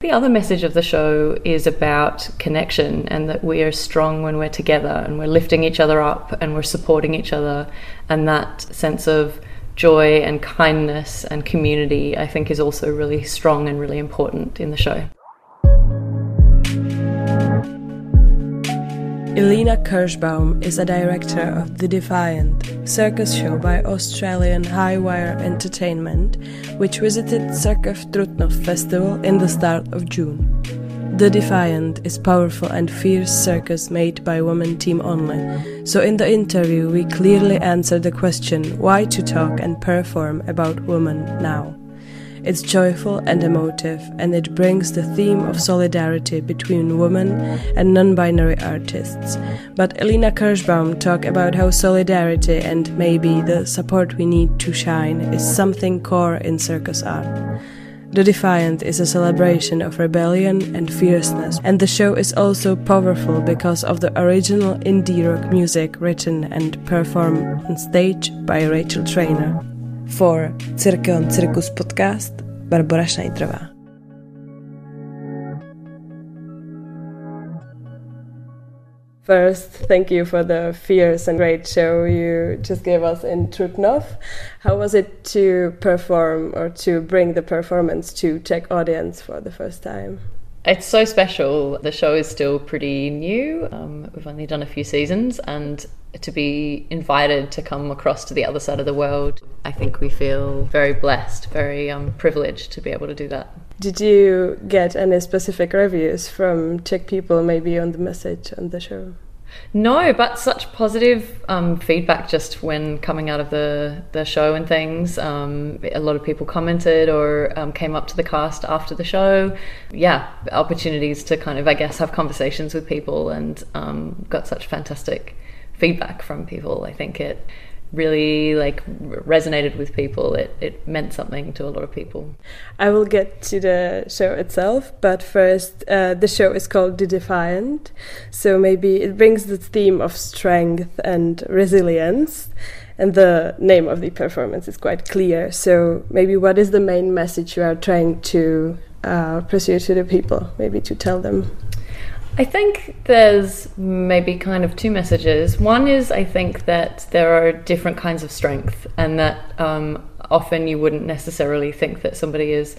The other message of the show is about connection and that we are strong when we're together and we're lifting each other up and we're supporting each other. And that sense of joy and kindness and community, I think, is also really strong and really important in the show. Elena Kirschbaum is a director of The Defiant, circus show by Australian Highwire Entertainment, which visited Cirkuff Trutnov Festival in the start of June. The Defiant is powerful and fierce circus made by women team only. So in the interview we clearly answer the question why to talk and perform about women now. It's joyful and emotive, and it brings the theme of solidarity between women and non binary artists. But Elena Kirschbaum talked about how solidarity and maybe the support we need to shine is something core in circus art. The Defiant is a celebration of rebellion and fierceness, and the show is also powerful because of the original indie rock music written and performed on stage by Rachel Trainer. For CIRQUEON Circus podcast, Barbora Schneiderová. First, thank you for the fierce and great show you just gave us in Trutnov. How was it to perform or to bring the performance to Czech audience for the first time? It's so special. The show is still pretty new. Um, we've only done a few seasons, and to be invited to come across to the other side of the world, I think we feel very blessed, very um, privileged to be able to do that. Did you get any specific reviews from Czech people, maybe on the message on the show? No, but such positive um, feedback just when coming out of the, the show and things. Um, a lot of people commented or um, came up to the cast after the show. Yeah, opportunities to kind of, I guess, have conversations with people and um, got such fantastic feedback from people. I think it really like resonated with people. It, it meant something to a lot of people. I will get to the show itself but first uh, the show is called the defiant so maybe it brings the theme of strength and resilience and the name of the performance is quite clear. So maybe what is the main message you are trying to uh, pursue to the people? Maybe to tell them I think there's maybe kind of two messages. One is I think that there are different kinds of strength, and that um, often you wouldn't necessarily think that somebody is,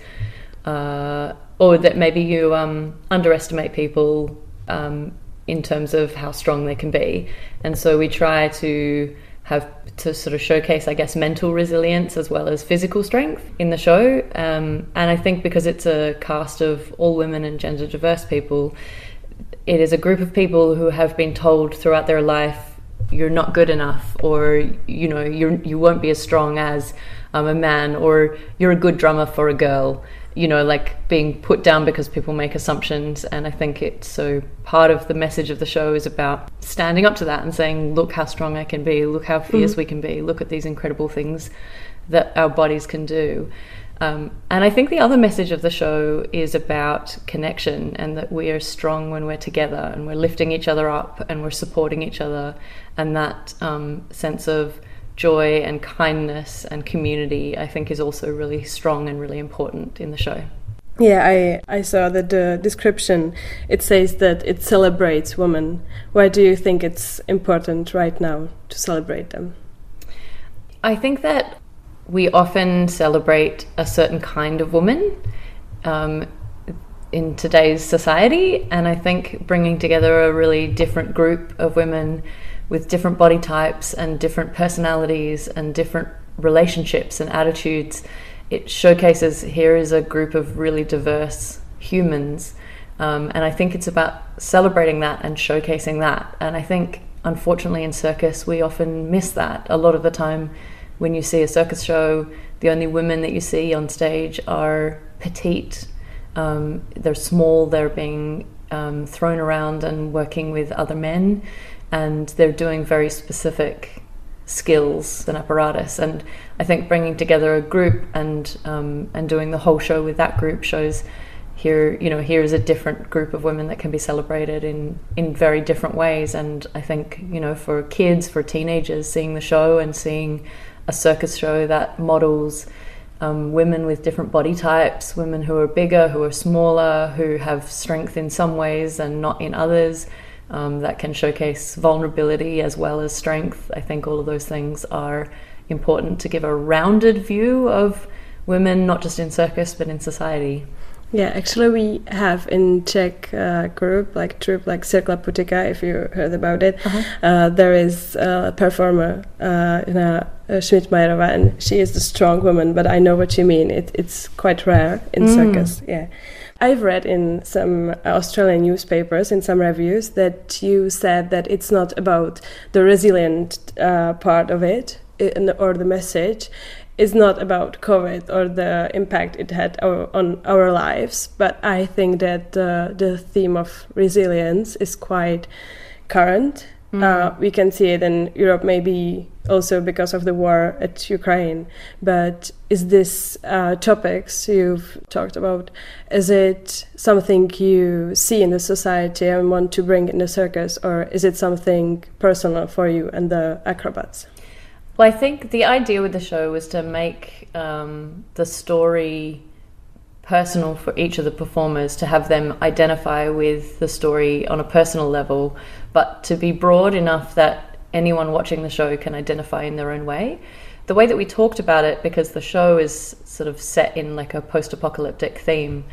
uh, or that maybe you um, underestimate people um, in terms of how strong they can be. And so we try to have to sort of showcase, I guess, mental resilience as well as physical strength in the show. Um, and I think because it's a cast of all women and gender diverse people it is a group of people who have been told throughout their life you're not good enough or you know you you won't be as strong as um, a man or you're a good drummer for a girl you know like being put down because people make assumptions. And i think it's so part of the message of the show is about standing up to that and saying look how strong i can be. Look how fierce mm-hmm. we can be. Look at these incredible things that our bodies can do um, and I think the other message of the show is about connection and that we are strong when we're together and we're lifting each other up and we're supporting each other. And that um, sense of joy and kindness and community, I think, is also really strong and really important in the show. Yeah, I, I saw that the description it says that it celebrates women. Why do you think it's important right now to celebrate them? I think that we often celebrate a certain kind of woman um, in today's society, and I think bringing together a really different group of women with different body types and different personalities and different relationships and attitudes, it showcases here is a group of really diverse humans. Um, and I think it's about celebrating that and showcasing that. And I think, unfortunately, in circus, we often miss that. A lot of the time, when you see a circus show, the only women that you see on stage are petite. Um, they're small, they're being um, thrown around and working with other men, and they're doing very specific skills and apparatus. And I think bringing together a group and um, and doing the whole show with that group shows here you know here is a different group of women that can be celebrated in in very different ways and i think you know for kids for teenagers seeing the show and seeing a circus show that models um, women with different body types, women who are bigger, who are smaller, who have strength in some ways and not in others. Um, that can showcase vulnerability as well as strength. I think all of those things are important to give a rounded view of women, not just in circus but in society. Yeah, actually, we have in Czech uh, group like troupe like Cirk La Putyka, if you heard about it. Uh-huh. Uh, there is a performer, uh, in a, uh, Schmidt Majerova, and she is the strong woman. But I know what you mean. It, it's quite rare in mm. circus. Yeah. I've read in some Australian newspapers, in some reviews, that you said that it's not about the resilient uh, part of it or the message is not about COVID or the impact it had our, on our lives, but I think that uh, the theme of resilience is quite current. Mm. Uh, we can see it in Europe, maybe also because of the war at Ukraine. But is this uh, topics you've talked about? Is it something you see in the society and want to bring in the circus, or is it something personal for you and the acrobats? Well, I think the idea with the show was to make um, the story personal for each of the performers, to have them identify with the story on a personal level, but to be broad enough that anyone watching the show can identify in their own way. The way that we talked about it, because the show is sort of set in like a post-apocalyptic theme,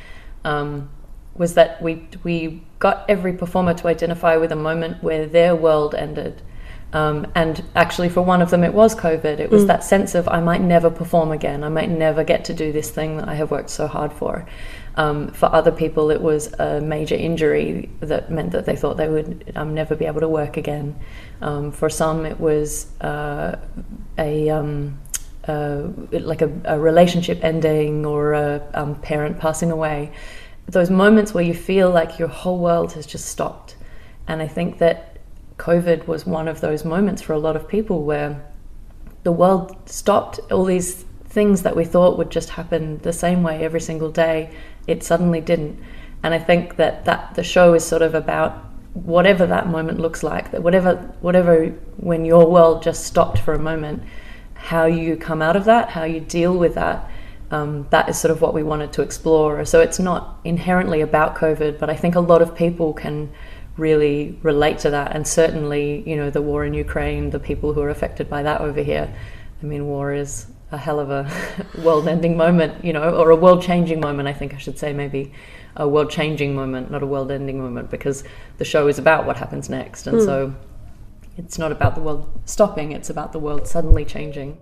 um, was that we we got every performer to identify with a moment where their world ended um, and actually, for one of them, it was COVID. It was mm. that sense of I might never perform again. I might never get to do this thing that I have worked so hard for. Um, for other people, it was a major injury that meant that they thought they would um, never be able to work again. Um, for some, it was uh, a um, uh, like a, a, relationship ending or a um, parent passing away. Those moments where you feel like your whole world has just stopped. And I think that COVID was one of those moments for a lot of people where the world stopped. All these things that we thought would just happen the same way every single day, it suddenly didn't. And I think that, that the show is sort of about whatever that moment looks like, that whatever whatever when your world just stopped for a moment, how you come out of that, how you deal with that. Um, that is sort of what we wanted to explore. So it's not inherently about COVID, but I think a lot of people can really relate to that. And certainly, you know, the war in Ukraine, the people who are affected by that over here. I mean, war is a hell of a world-ending moment, you know, or a world-changing moment. I think I should say maybe a world-changing moment, not a world-ending moment, because the show is about what happens next, and mm. so it's not about the world stopping; it's about the world suddenly changing.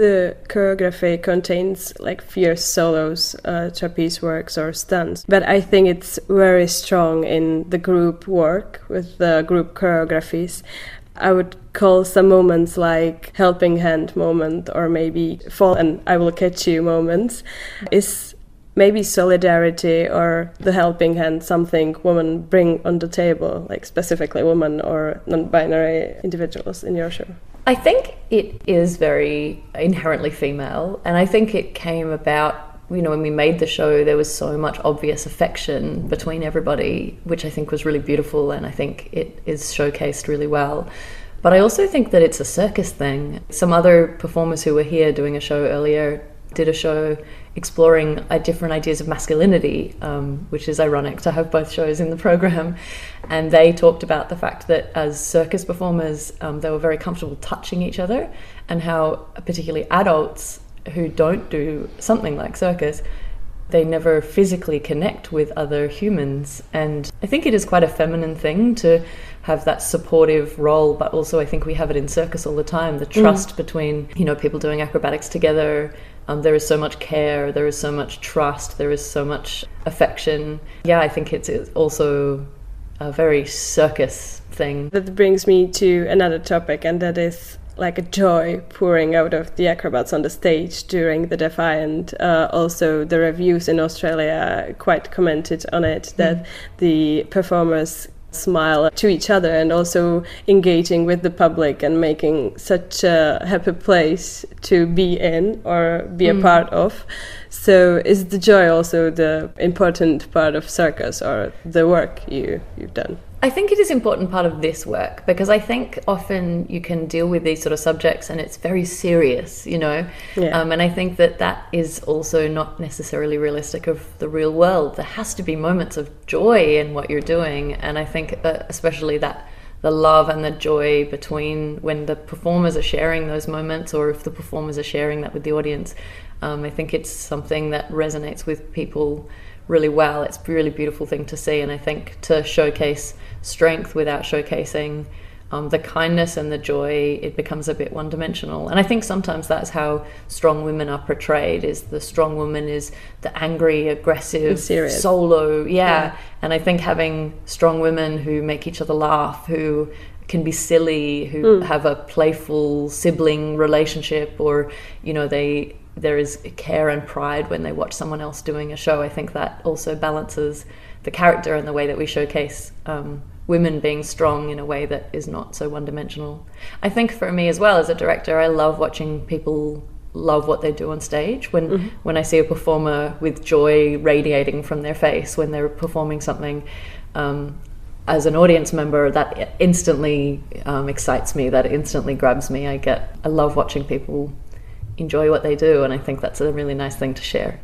The choreography contains like fierce solos, uh, trapeze works, or stunts. But I think it's very strong in the group work with the group choreographies. I would call some moments like helping hand moment or maybe fall and I will catch you moments is maybe solidarity or the helping hand something women bring on the table like specifically women or non-binary individuals in your show I think it is very inherently female, and I think it came about. You know, when we made the show, there was so much obvious affection between everybody, which I think was really beautiful, and I think it is showcased really well. But I also think that it's a circus thing. Some other performers who were here doing a show earlier did a show exploring uh, different ideas of masculinity, um, which is ironic to have both shows in the program. And they talked about the fact that as circus performers, um, they were very comfortable touching each other, and how particularly adults who don't do something like circus. They never physically connect with other humans. And I think it is quite a feminine thing to have that supportive role, but also I think we have it in circus all the time the mm. trust mm. between, you know, people doing acrobatics together um, there is so much care, there is so much trust, there is so much affection. Yeah, I think it's, it's also a very circus thing. That brings me to another topic, and that is like a joy pouring out of the acrobats on the stage during the Defiant. Uh, also, the reviews in Australia quite commented on it that mm. the performers smile to each other and also engaging with the public and making such a happy place to be in or be a mm. part of. So is the joy also the important part of circus or the work you you've done? I think it is important part of this work because I think often you can deal with these sort of subjects and it's very serious, you know. Yeah. Um, and I think that that is also not necessarily realistic of the real world. There has to be moments of joy in what you're doing, and I think especially that the love and the joy between when the performers are sharing those moments, or if the performers are sharing that with the audience. Um, I think it's something that resonates with people really well. It's a really beautiful thing to see, and I think to showcase strength without showcasing um, the kindness and the joy, it becomes a bit one dimensional. And I think sometimes that's how strong women are portrayed: is the strong woman is the angry, aggressive, solo, yeah. yeah. And I think having strong women who make each other laugh, who can be silly, who mm. have a playful sibling relationship, or you know they there is care and pride when they watch someone else doing a show. I think that also balances the character and the way that we showcase um, women being strong in a way that is not so one dimensional. I think for me as well as a director, I love watching people love what they do on stage. When mm-hmm. when I see a performer with joy radiating from their face when they're performing something. Um, as an audience member, that instantly um, excites me. That instantly grabs me. I get. I love watching people enjoy what they do, and I think that's a really nice thing to share.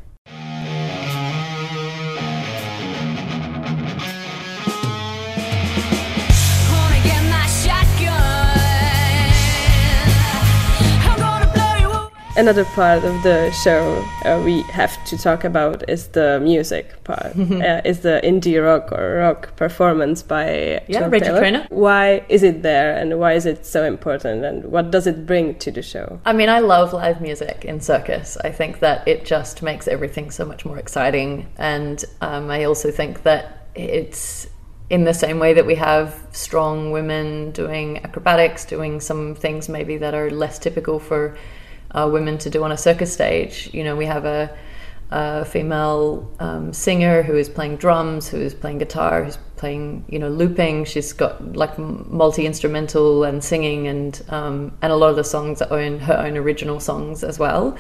Another part of the show uh, we have to talk about is the music part. uh, is the indie rock or rock performance by yeah, Rachel Trainer. Why is it there, and why is it so important, and what does it bring to the show? I mean, I love live music in circus. I think that it just makes everything so much more exciting, and um, I also think that it's in the same way that we have strong women doing acrobatics, doing some things maybe that are less typical for uh, women to do on a circus stage. You know, we have a, a female um, singer who is playing drums, who is playing guitar, who's playing, you know, looping. She's got like multi instrumental and singing, and um, and a lot of the songs are own her own original songs as well.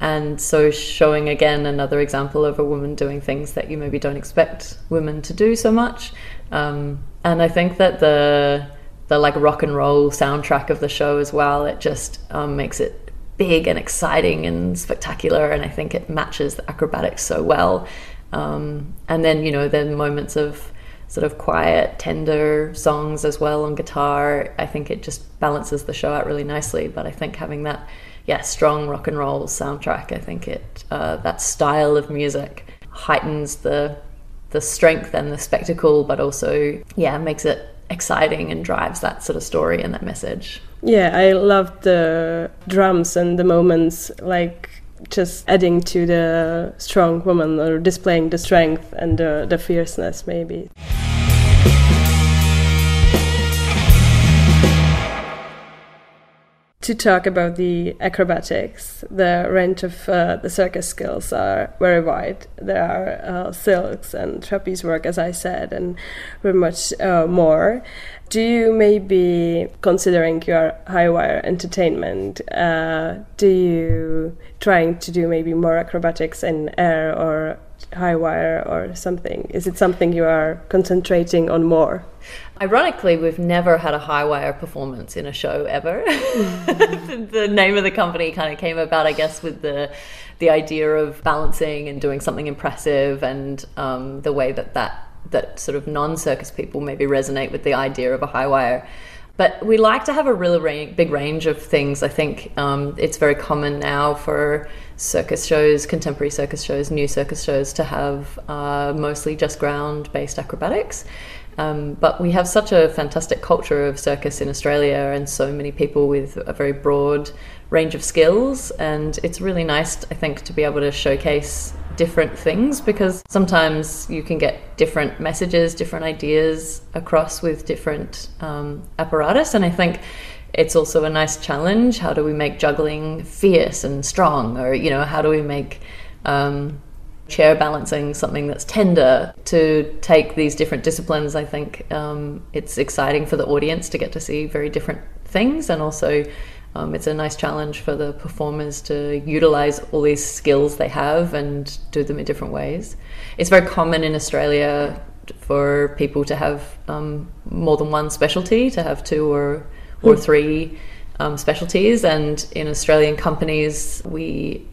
And so, showing again another example of a woman doing things that you maybe don't expect women to do so much. Um, and I think that the the like rock and roll soundtrack of the show as well, it just um, makes it big and exciting and spectacular, and I think it matches the acrobatics so well. Um, and then you know, then moments of sort of quiet, tender songs as well on guitar. I think it just balances the show out really nicely. But I think having that, yeah, strong rock and roll soundtrack, I think it uh, that style of music heightens the the strength and the spectacle, but also yeah, makes it exciting and drives that sort of story and that message. Yeah, I love the drums and the moments like just adding to the strong woman or displaying the strength and the, the fierceness maybe. To talk about the acrobatics, the range of uh, the circus skills are very wide. There are uh, silks and trapeze work, as I said, and very much uh, more. Do you maybe, considering your high wire entertainment, uh, do you trying to do maybe more acrobatics in air or high wire or something? Is it something you are concentrating on more? Ironically, we've never had a high wire performance in a show ever. Mm. the name of the company kind of came about, I guess, with the the idea of balancing and doing something impressive, and um, the way that that that sort of non circus people maybe resonate with the idea of a high wire. But we like to have a really big range of things. I think um, it's very common now for circus shows, contemporary circus shows, new circus shows to have uh, mostly just ground based acrobatics. Um, but we have such a fantastic culture of circus in Australia and so many people with a very broad range of skills. And it's really nice, I think, to be able to showcase different things because sometimes you can get different messages, different ideas across with different um, apparatus. And I think it's also a nice challenge. How do we make juggling fierce and strong? Or, you know, how do we make. Um, chair balancing something that's tender to take these different disciplines. I think um, it's exciting for the audience to get to see very different things, and also um, it's a nice challenge for the performers to utilize all these skills they have and do them in different ways. It's very common in Australia for people to have um, more than one specialty, to have two or or hmm. three um, specialties. And in Australian companies, we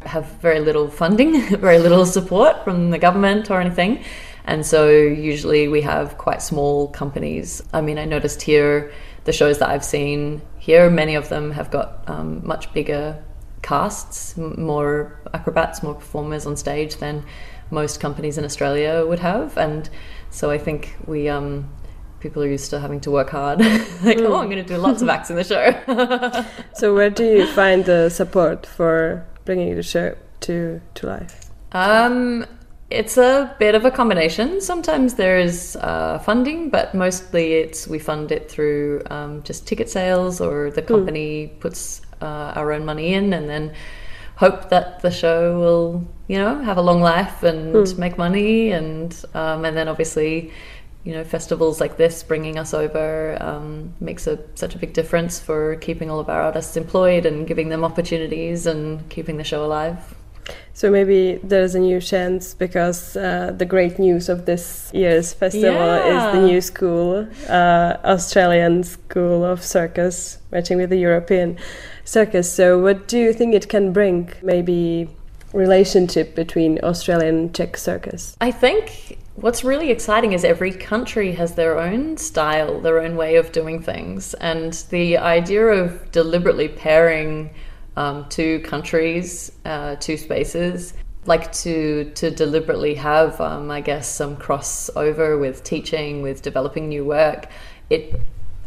have very little funding, very little support from the government or anything. And so usually we have quite small companies. I mean, I noticed here the shows that I've seen here, many of them have got um, much bigger casts, more acrobats, more performers on stage than most companies in Australia would have. And so I think we um, people are used to having to work hard. like, mm. oh, I'm going to do lots of acts in the show. so where do you find the support for bringing the show to to life? Um, it's a bit of a combination. Sometimes there is uh, funding, but mostly it's we fund it through um, just ticket sales, or the hmm. company mm. puts uh, our own money in, and then hope that the show will, you know, have a long life and mm. make money, and um, and then obviously you know, festivals like this bringing us over um, makes a, such a big difference for keeping all of our artists employed and giving them opportunities and keeping the show alive. So maybe there's a new chance because uh, the great news of this year's festival yeah. is the new school, uh, Australian School of Circus, matching with the European circus. So what do you think it can bring? Maybe relationship between Australian Czech circus? I think What's really exciting is every country has their own style, their own way of doing things. And the idea of deliberately pairing um, two countries, uh, two spaces, like to to deliberately have, um, I guess, some crossover with teaching, with developing new work. It,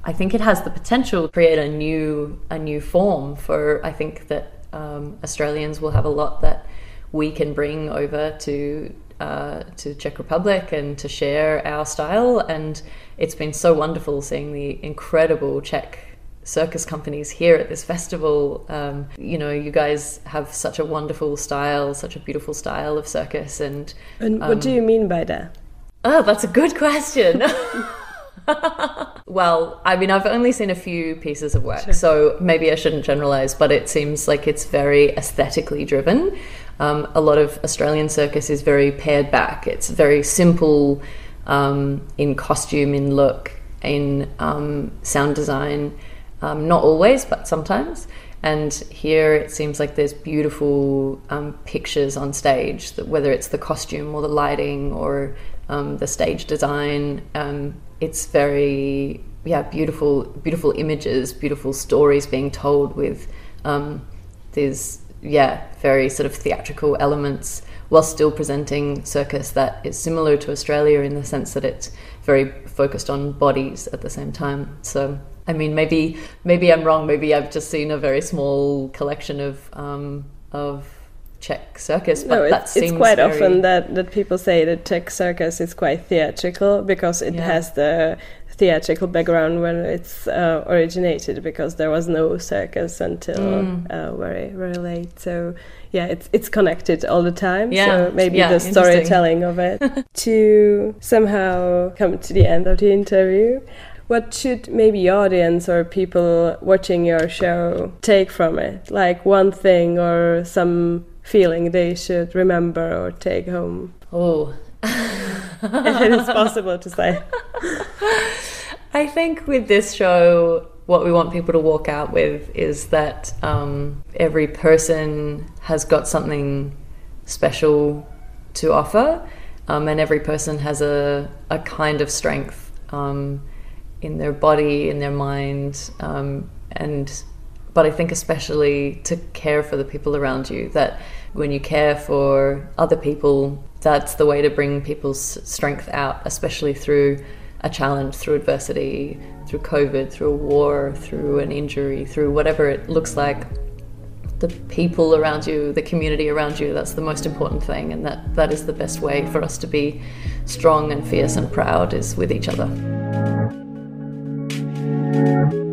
I think, it has the potential to create a new a new form for. I think that um, Australians will have a lot that we can bring over to uh, to Czech Republic and to share our style. And it's been so wonderful seeing the incredible Czech circus companies here at this festival. Um, you know, you guys have such a wonderful style, such a beautiful style of circus. And, and what um, do you mean by that? Oh, that's a good question. well, I mean, I've only seen a few pieces of work, sure. so maybe I shouldn't generalize, but it seems like it's very aesthetically driven. Um, a lot of Australian circus is very pared back. It's very simple um, in costume, in look, in um, sound design. Um, not always, but sometimes. And here it seems like there's beautiful um, pictures on stage, that whether it's the costume or the lighting or um, the stage design. it's very yeah beautiful, beautiful images, beautiful stories being told with these yeah, very sort of theatrical elements while still presenting circus that is similar to Australia in the sense that it's very focused on bodies at the same time. So, I mean, maybe maybe I'm wrong. Maybe I've just seen a very small collection of um, of Czech circus, but no, that it's quite very... often that, that people say that Czech circus is quite theatrical because it yeah. has the theatrical background when it's uh, originated because there was no circus until mm. uh, very very late. So yeah, it's it's connected all the time. Yeah. So maybe yeah, the storytelling of it to somehow come to the end of the interview. What should maybe audience or people watching your show take from it? Like one thing or some feeling they should remember or take home? Oh, if it is possible to say. I think with this show, what we want people to walk out with is that um, every person has got something special to offer, um, and every person has a, a kind of strength um, in their body, in their mind, um, and but I think especially to care for the people around you. That when you care for other people, that's the way to bring people's strength out, especially through a challenge, through adversity, through COVID, through a war, through an injury, through whatever it looks like. The people around you, the community around you, that's the most important thing, and that, that is the best way for us to be strong and fierce and proud is with each other. Thank you.